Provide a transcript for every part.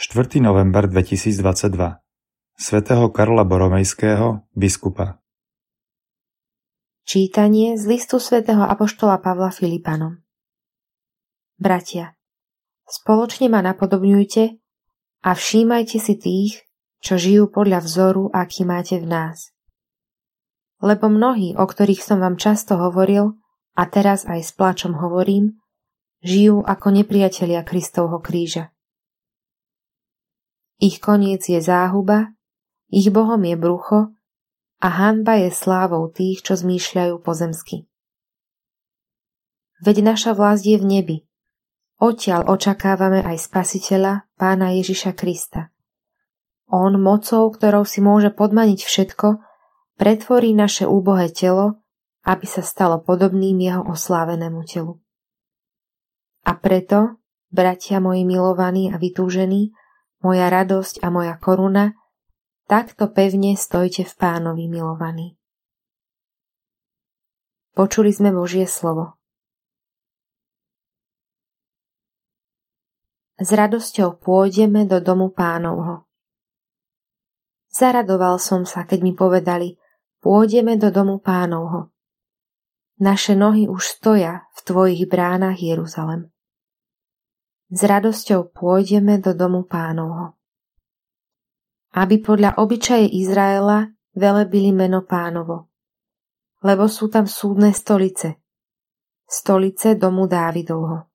4. november 2022 svätého Karola Boromejského, biskupa Čítanie z listu svätého Apoštola Pavla Filipanom Bratia, spoločne ma napodobňujte a všímajte si tých, čo žijú podľa vzoru, aký máte v nás. Lebo mnohí, o ktorých som vám často hovoril, a teraz aj s plačom hovorím, žijú ako nepriatelia Kristovho kríža. Ich koniec je záhuba, ich bohom je brucho a hanba je slávou tých, čo zmýšľajú pozemsky. Veď naša vlast je v nebi. Odtiaľ očakávame aj spasiteľa, pána Ježiša Krista. On mocou, ktorou si môže podmaniť všetko, pretvorí naše úbohé telo, aby sa stalo podobným jeho oslávenému telu. A preto, bratia moji milovaní a vytúžení, moja radosť a moja koruna, takto pevne stojte v pánovi milovaní. Počuli sme Božie slovo. S radosťou pôjdeme do domu pánovho. Zaradoval som sa, keď mi povedali, pôjdeme do domu pánovho. Naše nohy už stoja v tvojich bránach Jeruzalem. S radosťou pôjdeme do domu pánovho. Aby podľa obyčaje Izraela velebili meno pánovo. Lebo sú tam súdne stolice. Stolice domu Dávidovho.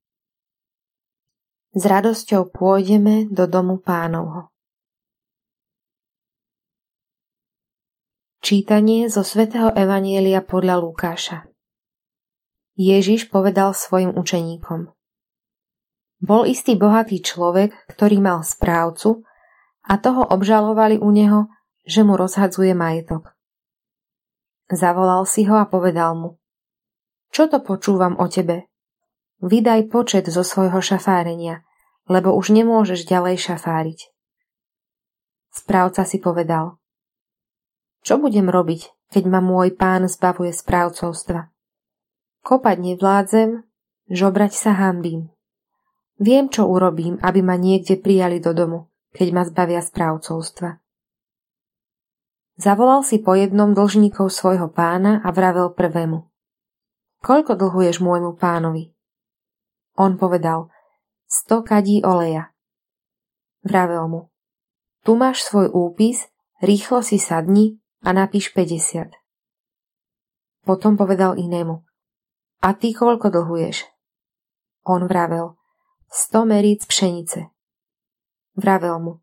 S radosťou pôjdeme do domu pánovho. Čítanie zo svätého Evanielia podľa Lukáša Ježiš povedal svojim učeníkom bol istý bohatý človek, ktorý mal správcu a toho obžalovali u neho, že mu rozhadzuje majetok. Zavolal si ho a povedal mu Čo to počúvam o tebe? Vydaj počet zo svojho šafárenia, lebo už nemôžeš ďalej šafáriť. Správca si povedal Čo budem robiť, keď ma môj pán zbavuje správcovstva? Kopať nevládzem, žobrať sa hambím. Viem, čo urobím, aby ma niekde prijali do domu, keď ma zbavia správcovstva. Zavolal si po jednom dlžníkov svojho pána a vravel prvému. Koľko dlhuješ môjmu pánovi? On povedal, sto kadí oleja. Vravel mu, tu máš svoj úpis, rýchlo si sadni a napíš 50. Potom povedal inému, a ty koľko dlhuješ? On vravel, sto meríc pšenice. Vravel mu,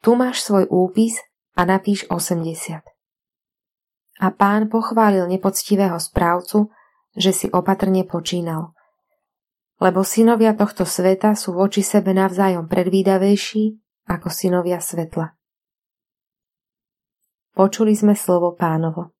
tu máš svoj úpis a napíš 80. A pán pochválil nepoctivého správcu, že si opatrne počínal. Lebo synovia tohto sveta sú voči sebe navzájom predvídavejší ako synovia svetla. Počuli sme slovo pánovo.